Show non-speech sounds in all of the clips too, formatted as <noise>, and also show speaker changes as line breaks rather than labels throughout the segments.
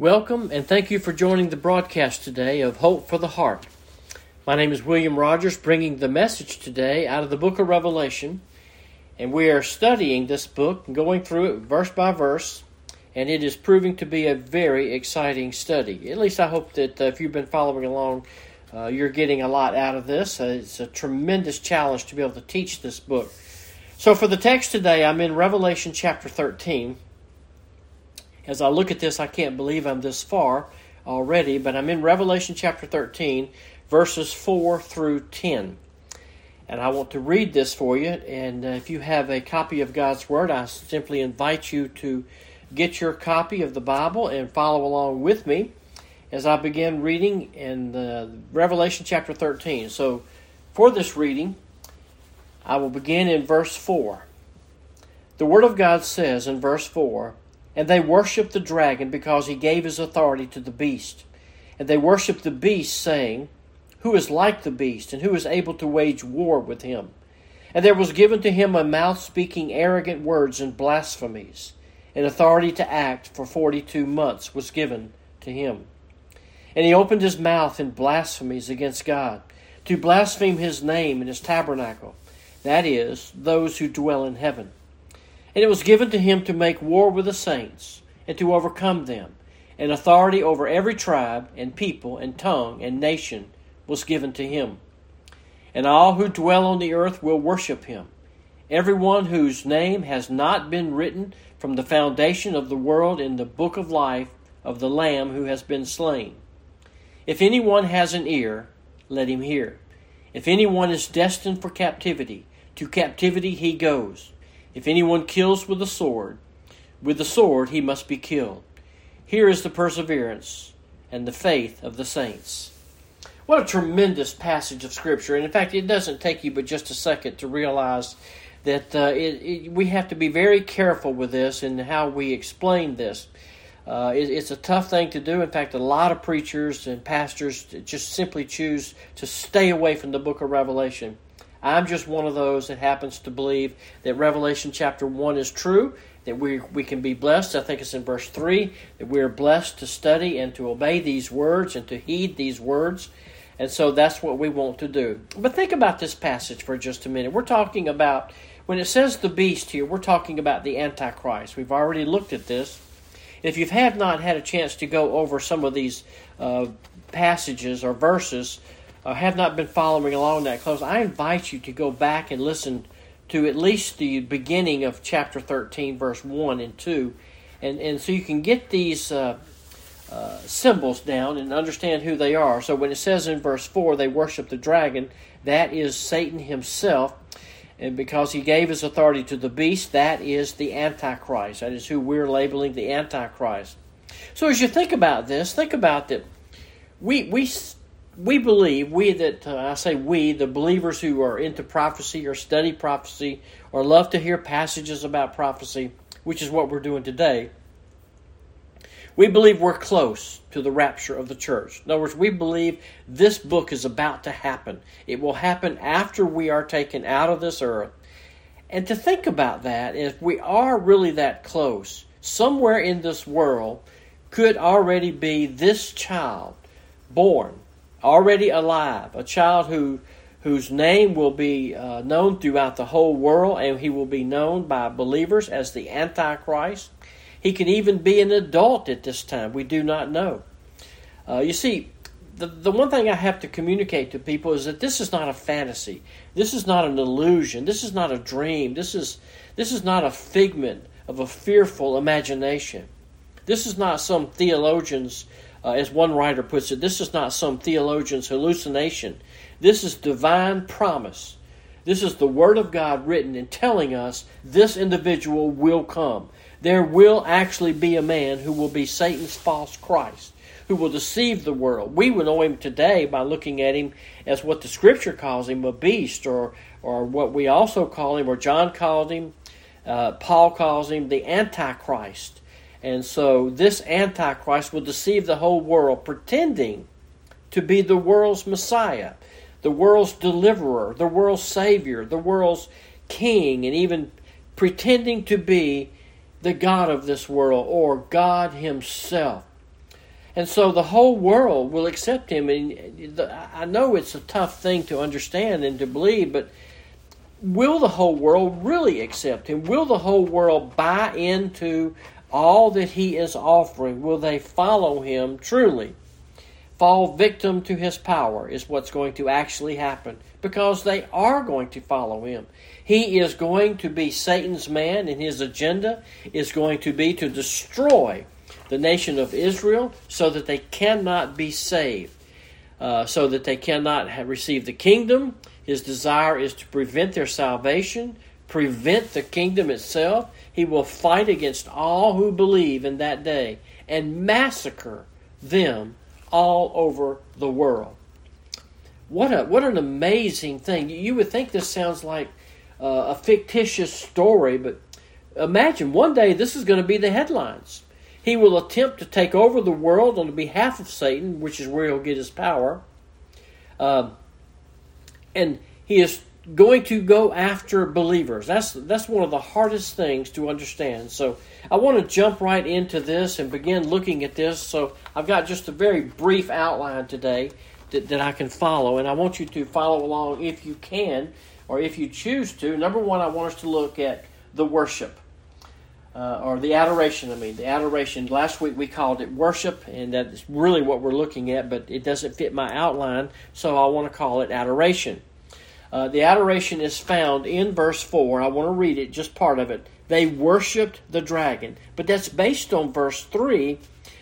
Welcome and thank you for joining the broadcast today of Hope for the Heart. My name is William Rogers, bringing the message today out of the book of Revelation. And we are studying this book and going through it verse by verse. And it is proving to be a very exciting study. At least I hope that uh, if you've been following along, uh, you're getting a lot out of this. Uh, it's a tremendous challenge to be able to teach this book. So, for the text today, I'm in Revelation chapter 13 as I look at this, I can't believe I'm this far already, but I'm in Revelation chapter 13, verses 4 through 10. And I want to read this for you. And uh, if you have a copy of God's Word, I simply invite you to get your copy of the Bible and follow along with me as I begin reading in the Revelation chapter 13. So, for this reading, I will begin in verse 4. The Word of God says in verse 4 and they worshipped the dragon because he gave his authority to the beast. And they worshipped the beast, saying, Who is like the beast, and who is able to wage war with him? And there was given to him a mouth speaking arrogant words and blasphemies, and authority to act for forty two months was given to him. And he opened his mouth in blasphemies against God, to blaspheme his name and his tabernacle, that is, those who dwell in heaven. And it was given to him to make war with the saints, and to overcome them. And authority over every tribe, and people, and tongue, and nation was given to him. And all who dwell on the earth will worship him, every one whose name has not been written from the foundation of the world in the book of life of the Lamb who has been slain. If anyone has an ear, let him hear. If anyone is destined for captivity, to captivity he goes. If anyone kills with the sword, with the sword he must be killed. Here is the perseverance and the faith of the saints. What a tremendous passage of Scripture. And in fact, it doesn't take you but just a second to realize that uh, it, it, we have to be very careful with this and how we explain this. Uh, it, it's a tough thing to do. In fact, a lot of preachers and pastors just simply choose to stay away from the book of Revelation I'm just one of those that happens to believe that Revelation chapter 1 is true, that we, we can be blessed. I think it's in verse 3 that we are blessed to study and to obey these words and to heed these words. And so that's what we want to do. But think about this passage for just a minute. We're talking about, when it says the beast here, we're talking about the Antichrist. We've already looked at this. If you have not had a chance to go over some of these uh, passages or verses, uh, have not been following along that close, I invite you to go back and listen to at least the beginning of chapter 13, verse 1 and 2. And, and so you can get these uh, uh, symbols down and understand who they are. So when it says in verse 4, they worship the dragon, that is Satan himself. And because he gave his authority to the beast, that is the Antichrist. That is who we're labeling the Antichrist. So as you think about this, think about that we, we we believe, we that, uh, I say we, the believers who are into prophecy or study prophecy or love to hear passages about prophecy, which is what we're doing today, we believe we're close to the rapture of the church. In other words, we believe this book is about to happen. It will happen after we are taken out of this earth. And to think about that, if we are really that close, somewhere in this world could already be this child born already alive, a child who whose name will be uh, known throughout the whole world, and he will be known by believers as the Antichrist. He can even be an adult at this time. We do not know. Uh, you see, the, the one thing I have to communicate to people is that this is not a fantasy. This is not an illusion. This is not a dream. This is, this is not a figment of a fearful imagination. This is not some theologian's uh, as one writer puts it, this is not some theologian's hallucination. This is divine promise. This is the Word of God written and telling us this individual will come. There will actually be a man who will be Satan's false Christ, who will deceive the world. We will know him today by looking at him as what the Scripture calls him a beast, or, or what we also call him, or John called him, uh, Paul calls him the Antichrist. And so this Antichrist will deceive the whole world, pretending to be the world's Messiah, the world's deliverer, the world's Savior, the world's King, and even pretending to be the God of this world or God Himself. And so the whole world will accept him. And I know it's a tough thing to understand and to believe, but will the whole world really accept him? Will the whole world buy into all that he is offering? Will they follow him truly? Fall victim to his power is what's going to actually happen because they are going to follow him. He is going to be Satan's man, and his agenda is going to be to destroy the nation of Israel so that they cannot be saved, uh, so that they cannot receive the kingdom. His desire is to prevent their salvation, prevent the kingdom itself. He will fight against all who believe in that day and massacre them all over the world. What a what an amazing thing! You would think this sounds like uh, a fictitious story, but imagine one day this is going to be the headlines. He will attempt to take over the world on behalf of Satan, which is where he'll get his power. Um, and he is going to go after believers. That's that's one of the hardest things to understand. So I want to jump right into this and begin looking at this. So I've got just a very brief outline today that, that I can follow, and I want you to follow along if you can, or if you choose to. Number one, I want us to look at the worship uh, or the adoration. I mean, the adoration. Last week we called it worship, and that's really what we're looking at, but it doesn't fit my outline, so I want to call it adoration. Uh, the adoration is found in verse 4. I want to read it, just part of it. They worshiped the dragon. But that's based on verse 3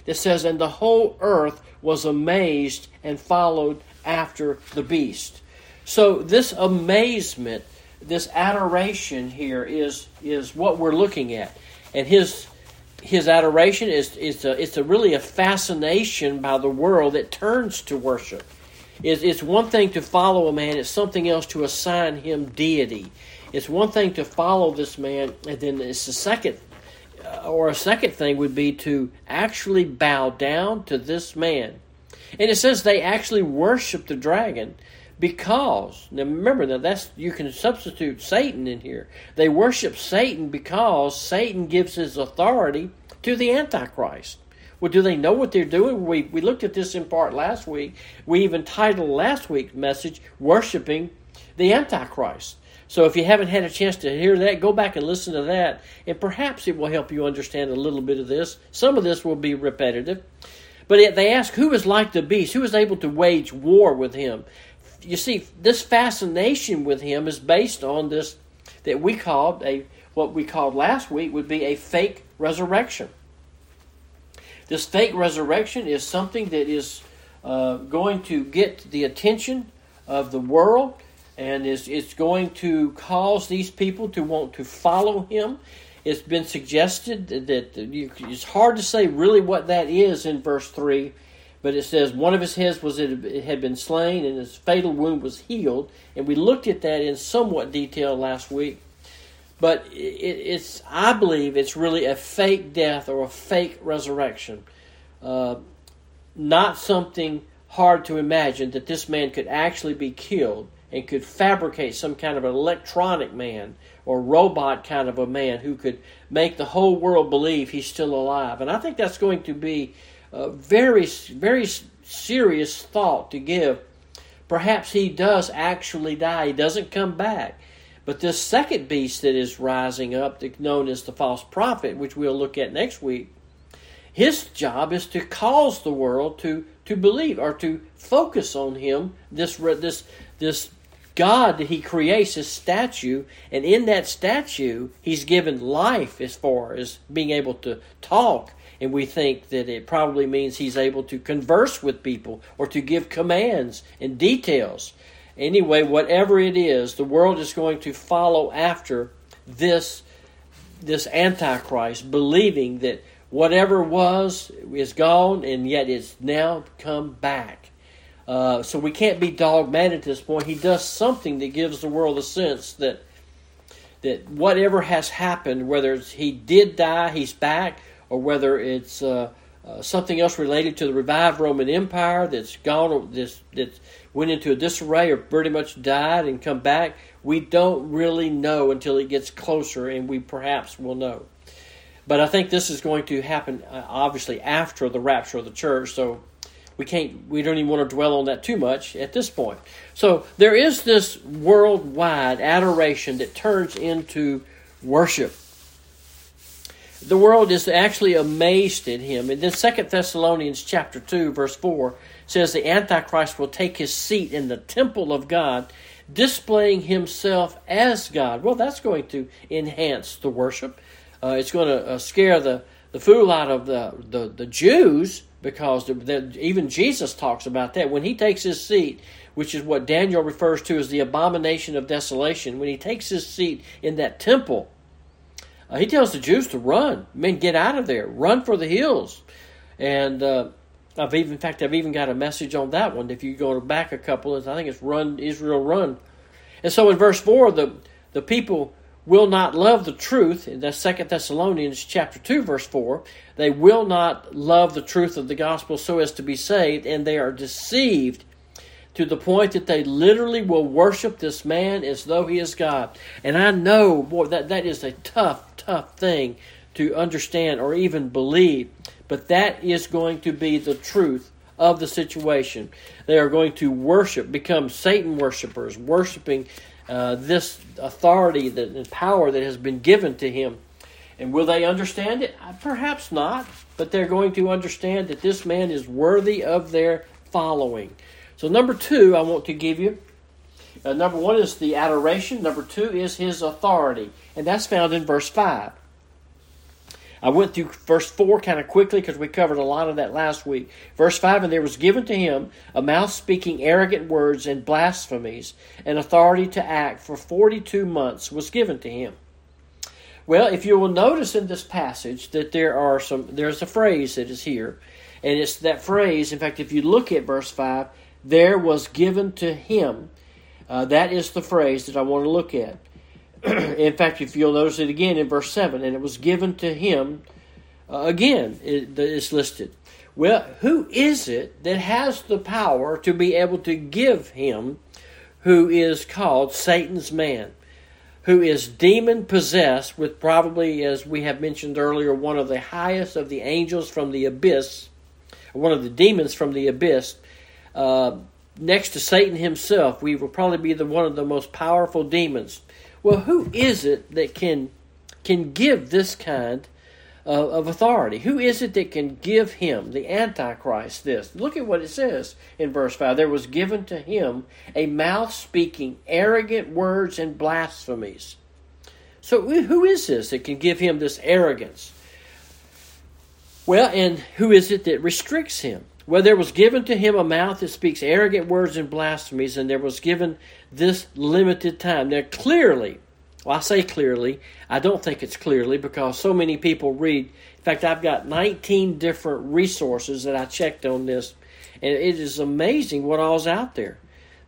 that says, And the whole earth was amazed and followed after the beast. So, this amazement, this adoration here is, is what we're looking at and his his adoration is is a, it's a really a fascination by the world that turns to worship. It's, it's one thing to follow a man; it's something else to assign him deity. It's one thing to follow this man, and then it's the second, uh, or a second thing would be to actually bow down to this man. And it says they actually worship the dragon because now remember that that's you can substitute Satan in here. They worship Satan because Satan gives his authority to the Antichrist. Well, do they know what they're doing? We we looked at this in part last week. We even titled last week's message "Worshiping the Antichrist." So if you haven't had a chance to hear that, go back and listen to that, and perhaps it will help you understand a little bit of this. Some of this will be repetitive. But they ask who is like the beast, who is able to wage war with him you see, this fascination with him is based on this that we called a what we called last week would be a fake resurrection. This fake resurrection is something that is uh, going to get the attention of the world and is it's going to cause these people to want to follow him. It's been suggested that you, it's hard to say really what that is in verse 3 but it says one of his heads was it had been slain and his fatal wound was healed and we looked at that in somewhat detail last week but it's i believe it's really a fake death or a fake resurrection uh, not something hard to imagine that this man could actually be killed and could fabricate some kind of an electronic man or robot kind of a man who could make the whole world believe he's still alive and i think that's going to be a very, very serious thought to give. Perhaps he does actually die. He doesn't come back. But this second beast that is rising up, known as the false prophet, which we'll look at next week, his job is to cause the world to, to believe or to focus on him, this, this, this God that he creates, his statue, and in that statue, he's given life as far as being able to talk and we think that it probably means he's able to converse with people or to give commands and details. Anyway, whatever it is, the world is going to follow after this this antichrist believing that whatever was is gone and yet it's now come back. Uh, so we can't be dogmatic at this point. He does something that gives the world a sense that that whatever has happened, whether he did die, he's back, or whether it's uh, uh, something else related to the revived Roman Empire that's gone, this that went into a disarray or pretty much died and come back. We don't really know until it gets closer, and we perhaps will know. But I think this is going to happen uh, obviously after the rapture of the church. So we can't we don't even want to dwell on that too much at this point. So there is this worldwide adoration that turns into worship. The world is actually amazed at him. And then Second Thessalonians chapter 2 verse 4 says the Antichrist will take his seat in the temple of God, displaying himself as God. Well, that's going to enhance the worship. Uh, it's going to uh, scare the, the fool out of the, the, the Jews because the, the, even Jesus talks about that. When he takes his seat, which is what Daniel refers to as the abomination of desolation, when he takes his seat in that temple, uh, he tells the Jews to run. Men, get out of there. Run for the hills. And uh, I've even, in fact, I've even got a message on that one. If you go back a couple, I think it's "Run Israel, Run." And so in verse four, the the people will not love the truth. In the Second Thessalonians chapter two, verse four, they will not love the truth of the gospel so as to be saved, and they are deceived to the point that they literally will worship this man as though he is God. And I know, boy, that that is a tough, tough thing to understand or even believe. But that is going to be the truth of the situation. They are going to worship, become Satan worshippers, worshiping uh, this authority that, and power that has been given to him. And will they understand it? Uh, perhaps not, but they're going to understand that this man is worthy of their following. So, number two, I want to give you. Uh, number one is the adoration. Number two is his authority. And that's found in verse 5. I went through verse 4 kind of quickly because we covered a lot of that last week. Verse 5 And there was given to him a mouth speaking arrogant words and blasphemies, and authority to act for 42 months was given to him. Well, if you will notice in this passage that there are some, there's a phrase that is here, and it's that phrase. In fact, if you look at verse 5, there was given to him. Uh, that is the phrase that I want to look at. <clears throat> in fact, if you'll notice it again in verse 7, and it was given to him, uh, again, it, it's listed. Well, who is it that has the power to be able to give him who is called Satan's man, who is demon possessed with probably, as we have mentioned earlier, one of the highest of the angels from the abyss, one of the demons from the abyss, uh, next to Satan himself, we will probably be the one of the most powerful demons well, who is it that can can give this kind of, of authority? Who is it that can give him, the Antichrist, this? Look at what it says in verse 5. There was given to him a mouth speaking arrogant words and blasphemies. So, who is this that can give him this arrogance? Well, and who is it that restricts him? Well, there was given to him a mouth that speaks arrogant words and blasphemies, and there was given this limited time. Now, clearly, well, I say clearly, I don't think it's clearly because so many people read. In fact, I've got 19 different resources that I checked on this, and it is amazing what all's out there.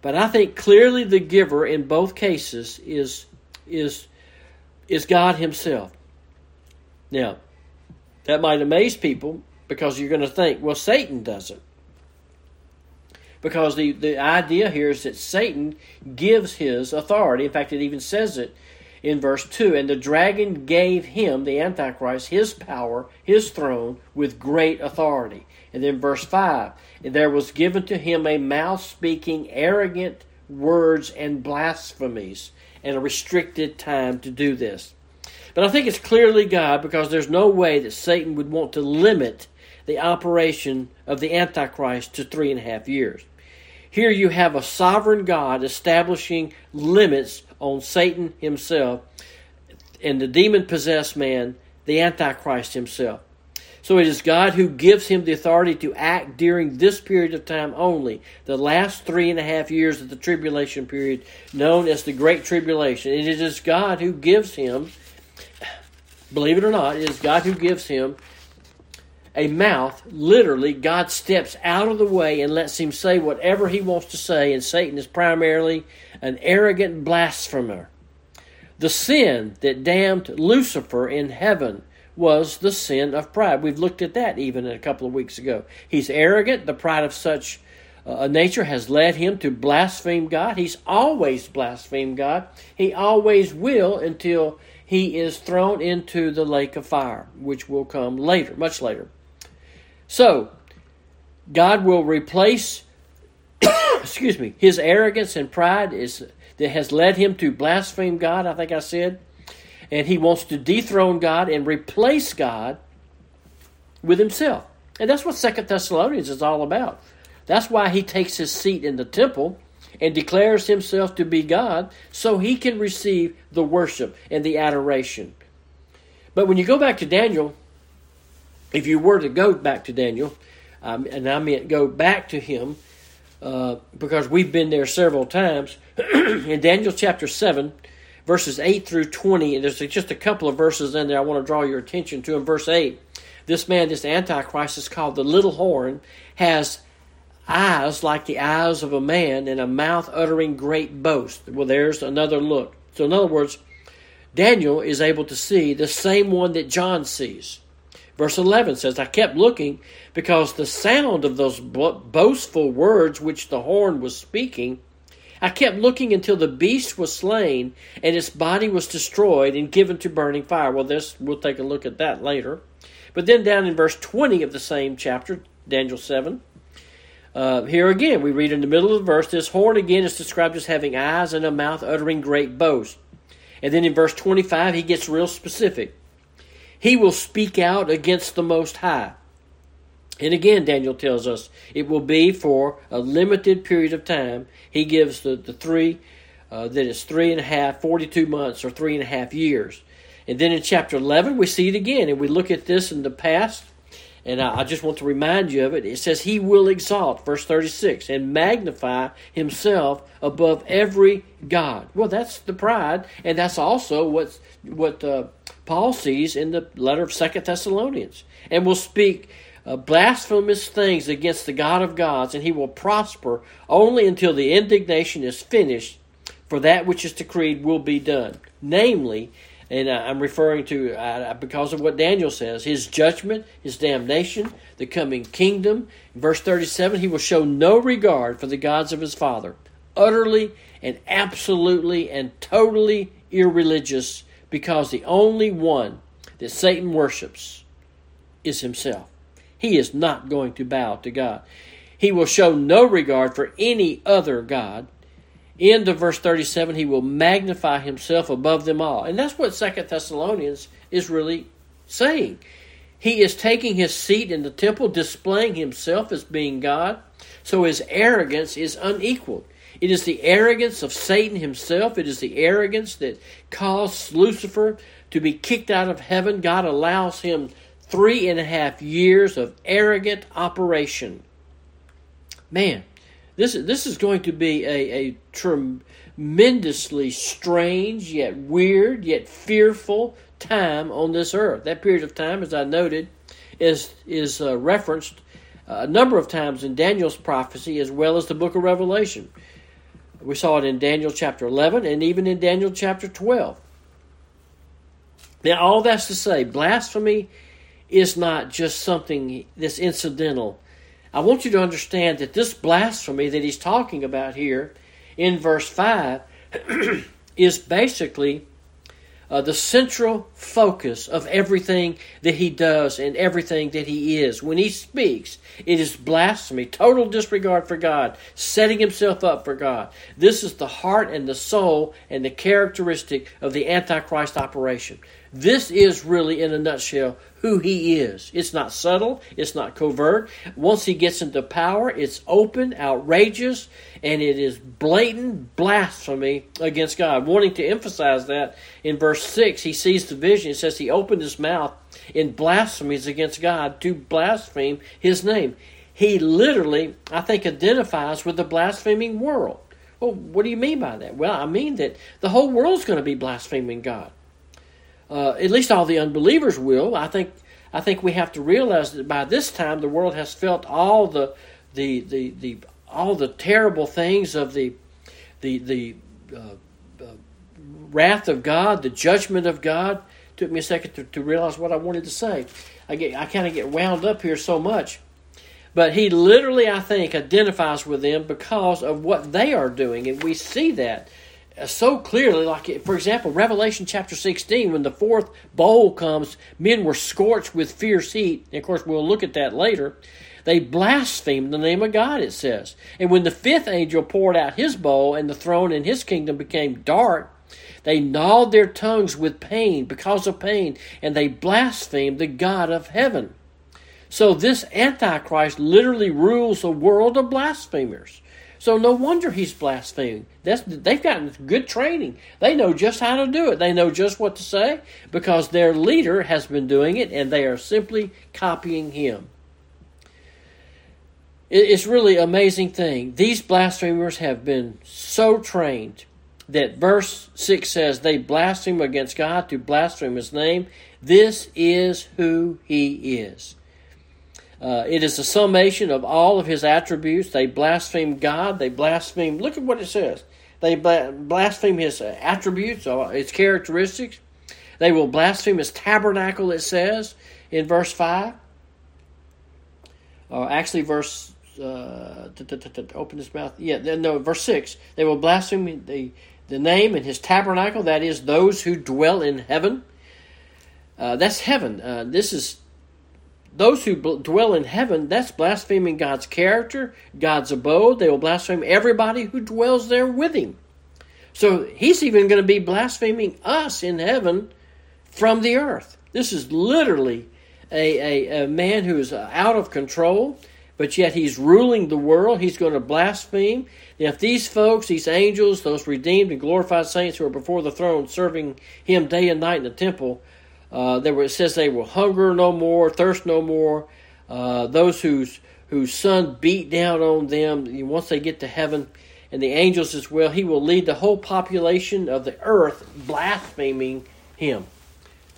But I think clearly the giver in both cases is is is God Himself. Now, that might amaze people because you're going to think, well, Satan doesn't. Because the, the idea here is that Satan gives his authority. In fact, it even says it in verse 2 And the dragon gave him, the Antichrist, his power, his throne, with great authority. And then verse 5 And there was given to him a mouth speaking arrogant words and blasphemies, and a restricted time to do this. But I think it's clearly God because there's no way that Satan would want to limit the operation of the Antichrist to three and a half years. Here you have a sovereign God establishing limits on Satan himself and the demon possessed man, the Antichrist himself. So it is God who gives him the authority to act during this period of time only, the last three and a half years of the tribulation period, known as the Great Tribulation. And it is God who gives him, believe it or not, it is God who gives him a mouth, literally, God steps out of the way and lets him say whatever he wants to say, and Satan is primarily an arrogant blasphemer. The sin that damned Lucifer in heaven was the sin of pride. We've looked at that even a couple of weeks ago. He's arrogant, the pride of such uh, a nature has led him to blaspheme God. He's always blasphemed God. He always will until he is thrown into the lake of fire, which will come later, much later. So, God will replace, <coughs> excuse me, his arrogance and pride is that has led him to blaspheme God. I think I said, and he wants to dethrone God and replace God with himself. And that's what Second Thessalonians is all about. That's why he takes his seat in the temple and declares himself to be God so he can receive the worship and the adoration. But when you go back to Daniel, if you were to go back to Daniel, um, and I meant go back to him, uh, because we've been there several times, <clears throat> in Daniel chapter 7, verses 8 through 20, and there's just a couple of verses in there I want to draw your attention to. In verse 8, this man, this Antichrist, is called the little horn, has eyes like the eyes of a man, and a mouth uttering great boast. Well, there's another look. So, in other words, Daniel is able to see the same one that John sees. Verse 11 says, I kept looking because the sound of those boastful words which the horn was speaking, I kept looking until the beast was slain and its body was destroyed and given to burning fire. Well, this we'll take a look at that later. But then down in verse 20 of the same chapter, Daniel 7, uh, here again, we read in the middle of the verse, this horn again is described as having eyes and a mouth uttering great boast. And then in verse 25, he gets real specific. He will speak out against the Most High. And again, Daniel tells us it will be for a limited period of time. He gives the, the three, uh, that is three and a half, 42 months, or three and a half years. And then in chapter 11, we see it again, and we look at this in the past and I, I just want to remind you of it. It says, He will exalt, verse 36, and magnify Himself above every God. Well, that's the pride, and that's also what, what uh, Paul sees in the letter of Second Thessalonians. And will speak uh, blasphemous things against the God of gods, and he will prosper only until the indignation is finished, for that which is decreed will be done. Namely, and I'm referring to uh, because of what Daniel says his judgment, his damnation, the coming kingdom. verse 37, he will show no regard for the gods of his father, utterly and absolutely and totally irreligious, because the only one that Satan worships is himself. He is not going to bow to God. He will show no regard for any other God end of verse 37 he will magnify himself above them all and that's what second thessalonians is really saying he is taking his seat in the temple displaying himself as being god so his arrogance is unequaled it is the arrogance of satan himself it is the arrogance that caused lucifer to be kicked out of heaven god allows him three and a half years of arrogant operation man this, this is going to be a, a tremendously strange, yet weird, yet fearful time on this earth. That period of time, as I noted, is, is uh, referenced a number of times in Daniel's prophecy as well as the book of Revelation. We saw it in Daniel chapter 11 and even in Daniel chapter 12. Now, all that's to say, blasphemy is not just something that's incidental I want you to understand that this blasphemy that he's talking about here in verse 5 <clears throat> is basically uh, the central focus of everything that he does and everything that he is. When he speaks, it is blasphemy, total disregard for God, setting himself up for God. This is the heart and the soul and the characteristic of the Antichrist operation. This is really, in a nutshell, who he is. It's not subtle, it's not covert. Once he gets into power, it's open, outrageous, and it is blatant blasphemy against God. Wanting to emphasize that in verse 6, he sees the vision. It says he opened his mouth in blasphemies against God to blaspheme his name. He literally, I think, identifies with the blaspheming world. Well, what do you mean by that? Well, I mean that the whole world's going to be blaspheming God. Uh, at least all the unbelievers will. I think I think we have to realize that by this time the world has felt all the the the, the all the terrible things of the the the uh, uh, wrath of God, the judgment of God. Took me a second to, to realize what I wanted to say. I get I kind of get wound up here so much. But he literally, I think, identifies with them because of what they are doing, and we see that Uh, so clearly, like for example, Revelation chapter 16, when the fourth bowl comes, men were scorched with fierce heat. And of course, we'll look at that later. They blasphemed the name of God, it says. And when the fifth angel poured out his bowl and the throne and his kingdom became dark, they gnawed their tongues with pain because of pain, and they blasphemed the God of heaven. So this Antichrist literally rules a world of blasphemers. So no wonder he's blaspheming. That's, they've gotten good training. They know just how to do it. They know just what to say because their leader has been doing it and they are simply copying him. It's really amazing thing. These blasphemers have been so trained that verse 6 says they blaspheme against God to blaspheme his name. This is who he is. Uh, it is a summation of all of his attributes. They blaspheme God. They blaspheme. Look at what it says. They blaspheme his attributes, uh, his characteristics. They will blaspheme his tabernacle, it says in verse 5. Or actually, verse. Uh, open his mouth. Yeah, no, verse 6. They will blaspheme the, the name and his tabernacle, that is, those who dwell in heaven. Uh, that's heaven. Uh, this is those who dwell in heaven, that's blaspheming God's character, God's abode. They will blaspheme everybody who dwells there with him. So he's even going to be blaspheming us in heaven from the earth. This is literally a, a, a man who is uh, out of control, but yet he's ruling the world. He's going to blaspheme. If these folks, these angels, those redeemed and glorified saints who are before the throne serving him day and night in the temple, uh, there were, it says they will hunger no more, thirst no more. Uh, those whose whose sun beat down on them once they get to heaven, and the angels as well. He will lead the whole population of the earth blaspheming him,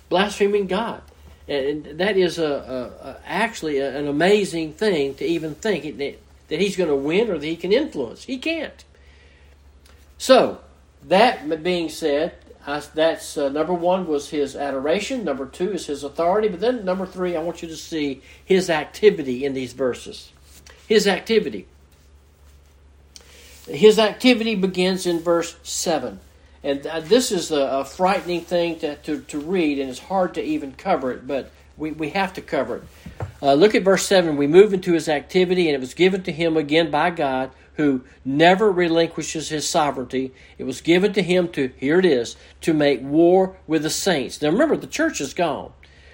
blaspheming God, and that is a, a, a actually a, an amazing thing to even think that, that he's going to win or that he can influence. He can't. So that being said, that's uh, number one was his adoration. Number two is his authority. But then number three, I want you to see his activity in these verses. His activity. His activity begins in verse 7. And uh, this is a, a frightening thing to, to, to, read, and it's hard to even cover it, but we, we have to cover it. Uh, look at verse 7. We move into his activity, and it was given to him again by God who never relinquishes his sovereignty. It was given to him to, here it is, to make war with the saints. Now remember, the church is gone.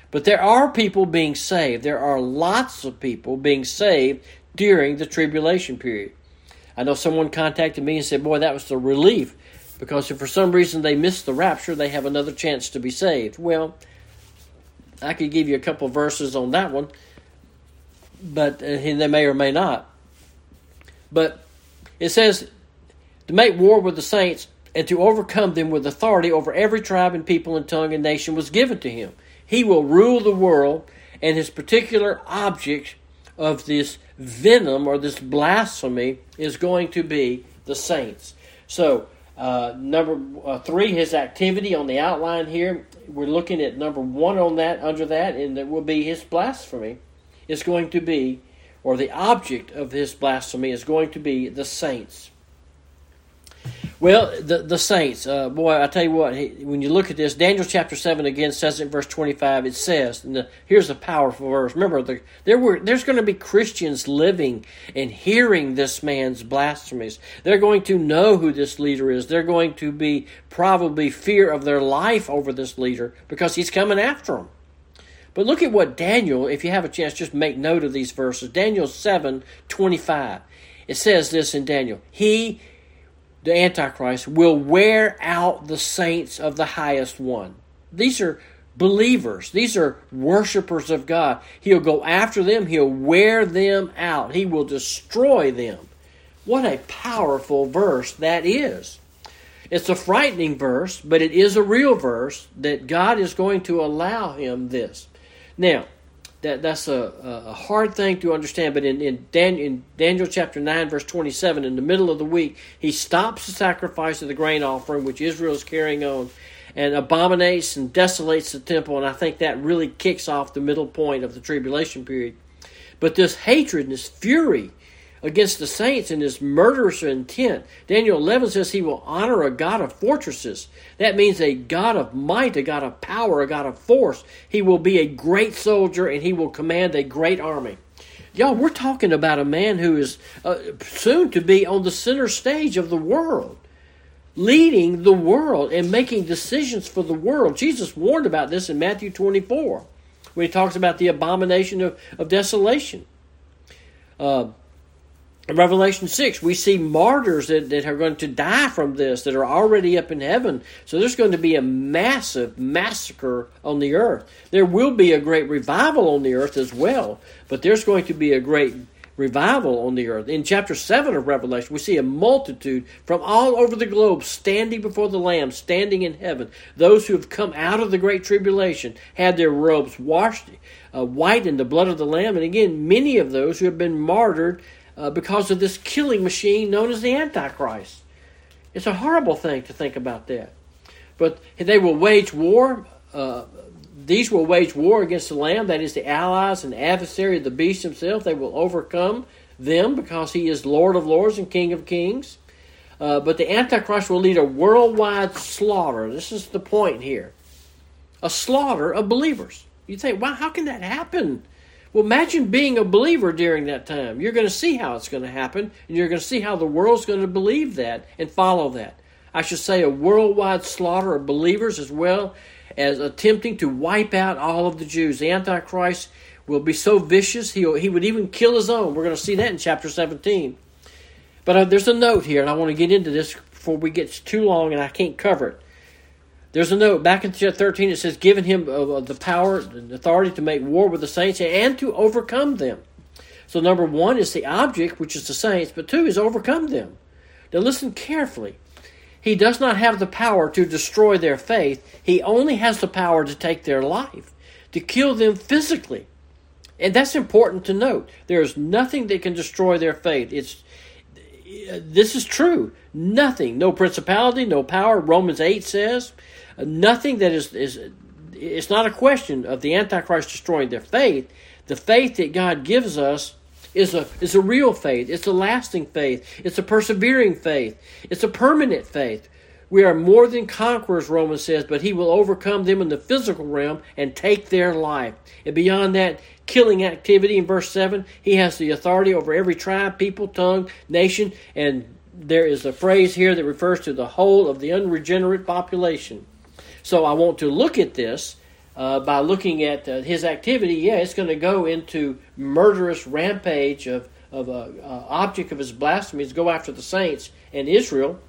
But there are people being saved. There are lots of people being saved during the tribulation period. I know someone contacted me and said, Boy, that was the relief because if for some reason they missed the rapture, they have another chance to be saved. Well, I could give you a couple verses on that one, but uh, they may or may not. But it says to make war with the saints and to overcome them with authority over every tribe and people and tongue and nation was given to him. He will rule the world, and his particular object of this venom or this blasphemy is going to be the saints. So, uh, number uh, three, his activity on the outline here. We're looking at number one on that, under that, and that will be his blasphemy. Is going to be or the object of his blasphemy is going to be the saints. Well, the the saints, uh, boy, I tell you what. When you look at this, Daniel chapter seven again says in verse twenty five. It says, and the, here's a powerful verse. Remember, the, there were there's going to be Christians living and hearing this man's blasphemies. They're going to know who this leader is. They're going to be probably fear of their life over this leader because he's coming after them. But look at what Daniel, if you have a chance, just make note of these verses. Daniel 7 25. It says this in Daniel He, the Antichrist, will wear out the saints of the highest one. These are believers, these are worshipers of God. He'll go after them, he'll wear them out, he will destroy them. What a powerful verse that is. It's a frightening verse, but it is a real verse that God is going to allow him this. Now, that that's a, a hard thing to understand, but in, in, Dan, in Daniel chapter 9, verse 27, in the middle of the week, he stops the sacrifice of the grain offering, which Israel is carrying on, and abominates and desolates the temple, and I think that really kicks off the middle point of the tribulation period. But this hatred and this fury against the saints in his murderous intent. Daniel 11 says he will honor a God of fortresses. That means a God of might, a God of power, a God of force. He will be a great soldier and he will command a great army. Y'all, we're talking about a man who is uh, soon to be on the center stage of the world, leading the world and making decisions for the world. Jesus warned about this in Matthew 24 when he talks about the abomination of, of desolation. Uh, in Revelation 6, we see martyrs that, that are going to die from this, that are already up in heaven. So there's going to be a massive massacre on the earth. There will be a great revival on the earth as well, but there's going to be a great revival on the earth. In chapter 7 of Revelation, we see a multitude from all over the globe standing before the Lamb, standing in heaven. Those who have come out of the great tribulation had their robes washed uh, white in the blood of the Lamb. And again, many of those who have been martyred uh, because of this killing machine known as the Antichrist. It's a horrible thing to think about that. But they will wage war. Uh, these will wage war against the Lamb, that is, the allies and adversary of the beast himself. They will overcome them because he is Lord of lords and King of kings. Uh, but the Antichrist will lead a worldwide slaughter. This is the point here a slaughter of believers. You say, wow, how can that happen? Well, imagine being a believer during that time. You're going to see how it's going to happen, and you're going to see how the world's going to believe that and follow that. I should say a worldwide slaughter of believers as well as attempting to wipe out all of the Jews. The Antichrist will be so vicious, he he would even kill his own. We're going to see that in chapter 17. But uh, there's a note here, and I want to get into this before we get too long, and I can't cover it. There's a note back in chapter 13. It says, "Given him uh, the power and authority to make war with the saints and to overcome them." So number one is the object, which is the saints, but two is overcome them. Now listen carefully. He does not have the power to destroy their faith. He only has the power to take their life, to kill them physically. And that's important to note. There is nothing that can destroy their faith. It's this is true. Nothing, no principality, no power. Romans 8 says, nothing that is, is it's not a question of the Antichrist destroying their faith. The faith that God gives us is a is a real faith. It's a lasting faith. It's a persevering faith. It's a permanent faith. We are more than conquerors, Romans says, but he will overcome them in the physical realm and take their life. And beyond that killing activity in verse 7, he has the authority over every tribe, people, tongue, nation, and there is a phrase here that refers to the whole of the unregenerate population. So I want to look at this uh, by looking at uh, his activity. Yeah, it's going to go into murderous rampage of of a uh, object of his blasphemy is go after the saints and Israel.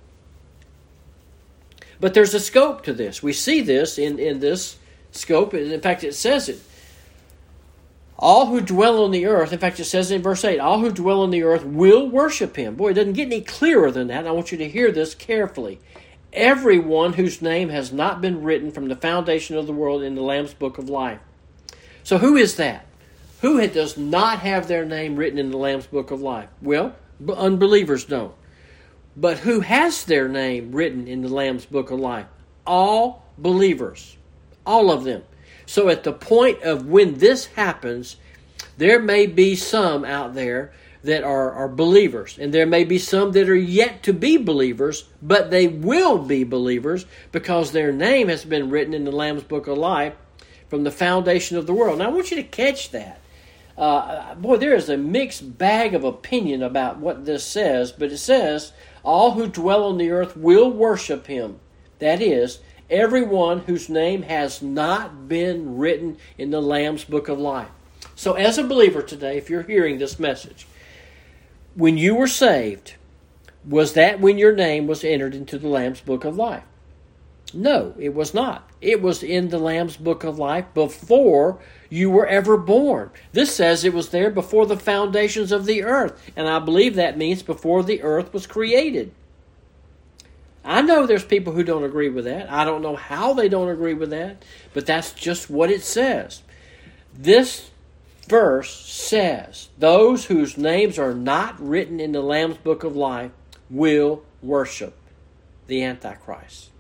But there's a scope to this. We see this in, in this scope. In fact, it says it. All who dwell on the earth, in fact, it says in verse 8, all who dwell on the earth will worship him. Boy, it doesn't get any clearer than that. I want you to hear this carefully everyone whose name has not been written from the foundation of the world in the Lamb's book of life. So, who is that? Who does not have their name written in the Lamb's book of life? Well, unbelievers don't. But who has their name written in the Lamb's book of life? All believers. All of them. So, at the point of when this happens, there may be some out there that are, are believers. And there may be some that are yet to be believers, but they will be believers because their name has been written in the Lamb's Book of Life from the foundation of the world. Now, I want you to catch that. Uh, boy, there is a mixed bag of opinion about what this says, but it says, All who dwell on the earth will worship him. That is, everyone whose name has not been written in the Lamb's Book of Life. So, as a believer today, if you're hearing this message, when you were saved, was that when your name was entered into the Lamb's Book of Life? No, it was not. It was in the Lamb's Book of Life before you were ever born. This says it was there before the foundations of the earth, and I believe that means before the earth was created. I know there's people who don't agree with that. I don't know how they don't agree with that, but that's just what it says. This verse says, Those whose names are not written in the Lamb's book of life will worship the Antichrist.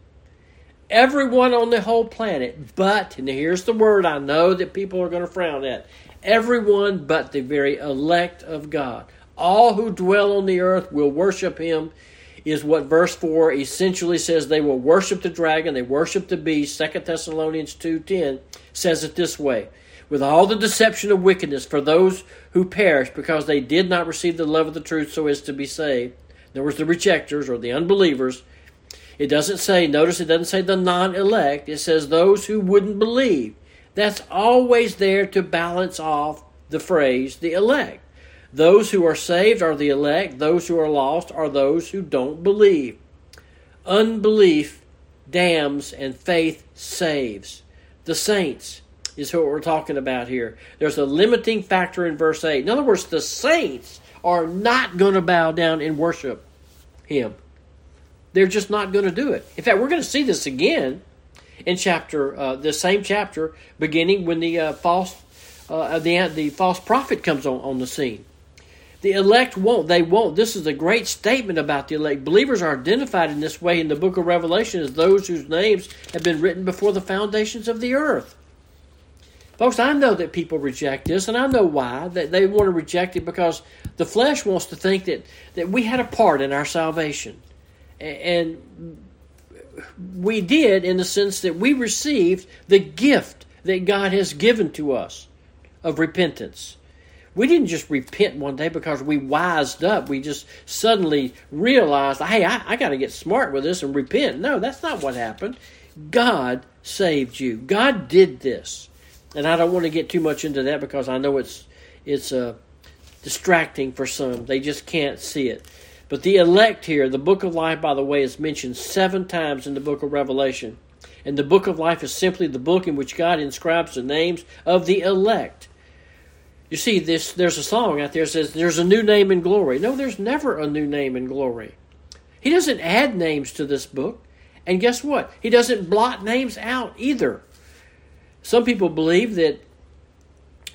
Everyone on the whole planet, but, and here's the word I know that people are going to frown at everyone but the very elect of God. all who dwell on the earth will worship him, is what verse 4 essentially says they will worship the dragon, they worship the beast. 2 Thessalonians 2.10 says it this way with all the deception of wickedness for those who perish because they did not receive the love of the truth so as to be saved. There was the rejectors or the unbelievers. It doesn't say, notice it doesn't say the non elect, it says those who wouldn't believe. That's always there to balance off the phrase the elect. Those who are saved are the elect, those who are lost are those who don't believe. Unbelief damns and faith saves. The saints is what we're talking about here. There's a limiting factor in verse 8. In other words, the saints are not going to bow down and worship him. They're just not going to do it. In fact, we're going to see this again in chapter, uh, the same chapter, beginning when the uh, false, uh, the the false prophet comes on, on the scene. The elect won't. They won't. This is a great statement about the elect. Believers are identified in this way in the book of Revelation as those whose names have been written before the foundations of the earth. Folks, I know that people reject this, and I know why. That they want to reject it because the flesh wants to think that, that we had a part in our salvation. And we did in the sense that we received the gift that God has given to us of repentance. We didn't just repent one day because we wised up. We just suddenly realized, hey, I, I got to get smart with this and repent. No, that's not what happened. God saved you. God did this and I don't want to get too much into that because I know it's it's uh, distracting for some. They just can't see it. But the elect here, the book of life, by the way, is mentioned seven times in the book of Revelation. And the book of life is simply the book in which God inscribes the names of the elect. You see, this there's a song out there that says there's a new name in glory. No, there's never a new name in glory. He doesn't add names to this book. And guess what? He doesn't blot names out either. Some people believe that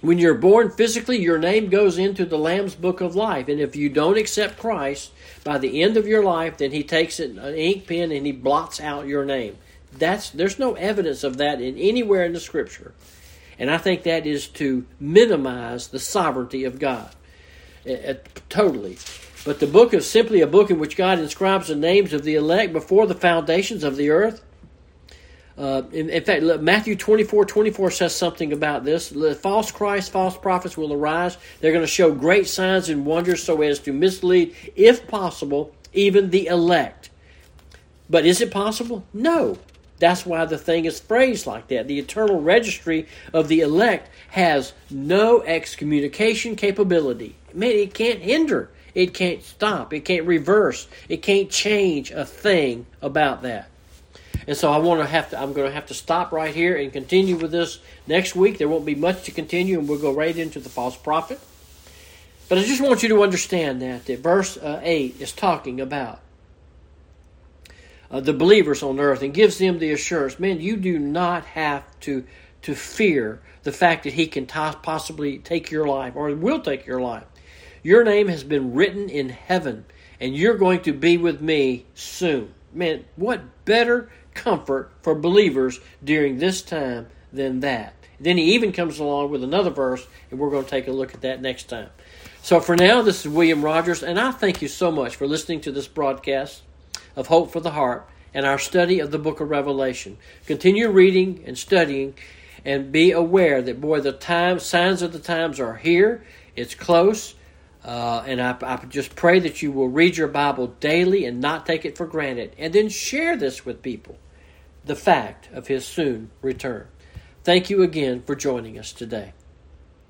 when you're born physically, your name goes into the Lamb's book of life. And if you don't accept Christ by the end of your life, then he takes an ink pen and he blots out your name. That's there's no evidence of that in anywhere in the scripture. And I think that is to minimize the sovereignty of God. Uh, totally. But the book is simply a book in which God inscribes the names of the elect before the foundations of the earth. Uh, in, in, fact, Matthew 24 24 says something about this. The false Christ, false prophets will arise. They're going to show great signs and wonders so as to mislead, if possible, even the elect. But is it possible? No. That's why the thing is phrased like that. The eternal registry of the elect has no excommunication capability. Man, it can't hinder. It can't stop. It can't reverse. It can't change a thing about that. And so I want to have to. I'm going to have to stop right here and continue with this next week. There won't be much to continue, and we'll go right into the false prophet. But I just want you to understand that that verse uh, eight is talking about uh, the believers on earth and gives them the assurance, man, you do not have to to fear the fact that He can t- possibly take your life or will take your life. Your name has been written in heaven, and you're going to be with me soon. Man, what better comfort for believers during this time than that. Then he even comes along with another verse, and we're going to take a look at that next time. So for now, this is William Rogers, and I thank you so much for listening to this broadcast of Hope for the Heart and our study of the book of Revelation. Continue reading and studying, and be aware that, boy, the time, signs of the times are here. It's close. Uh, and I, I just pray that you will read your Bible daily and not take it for granted. And then share this with people the fact of his soon return. Thank you again for joining us today.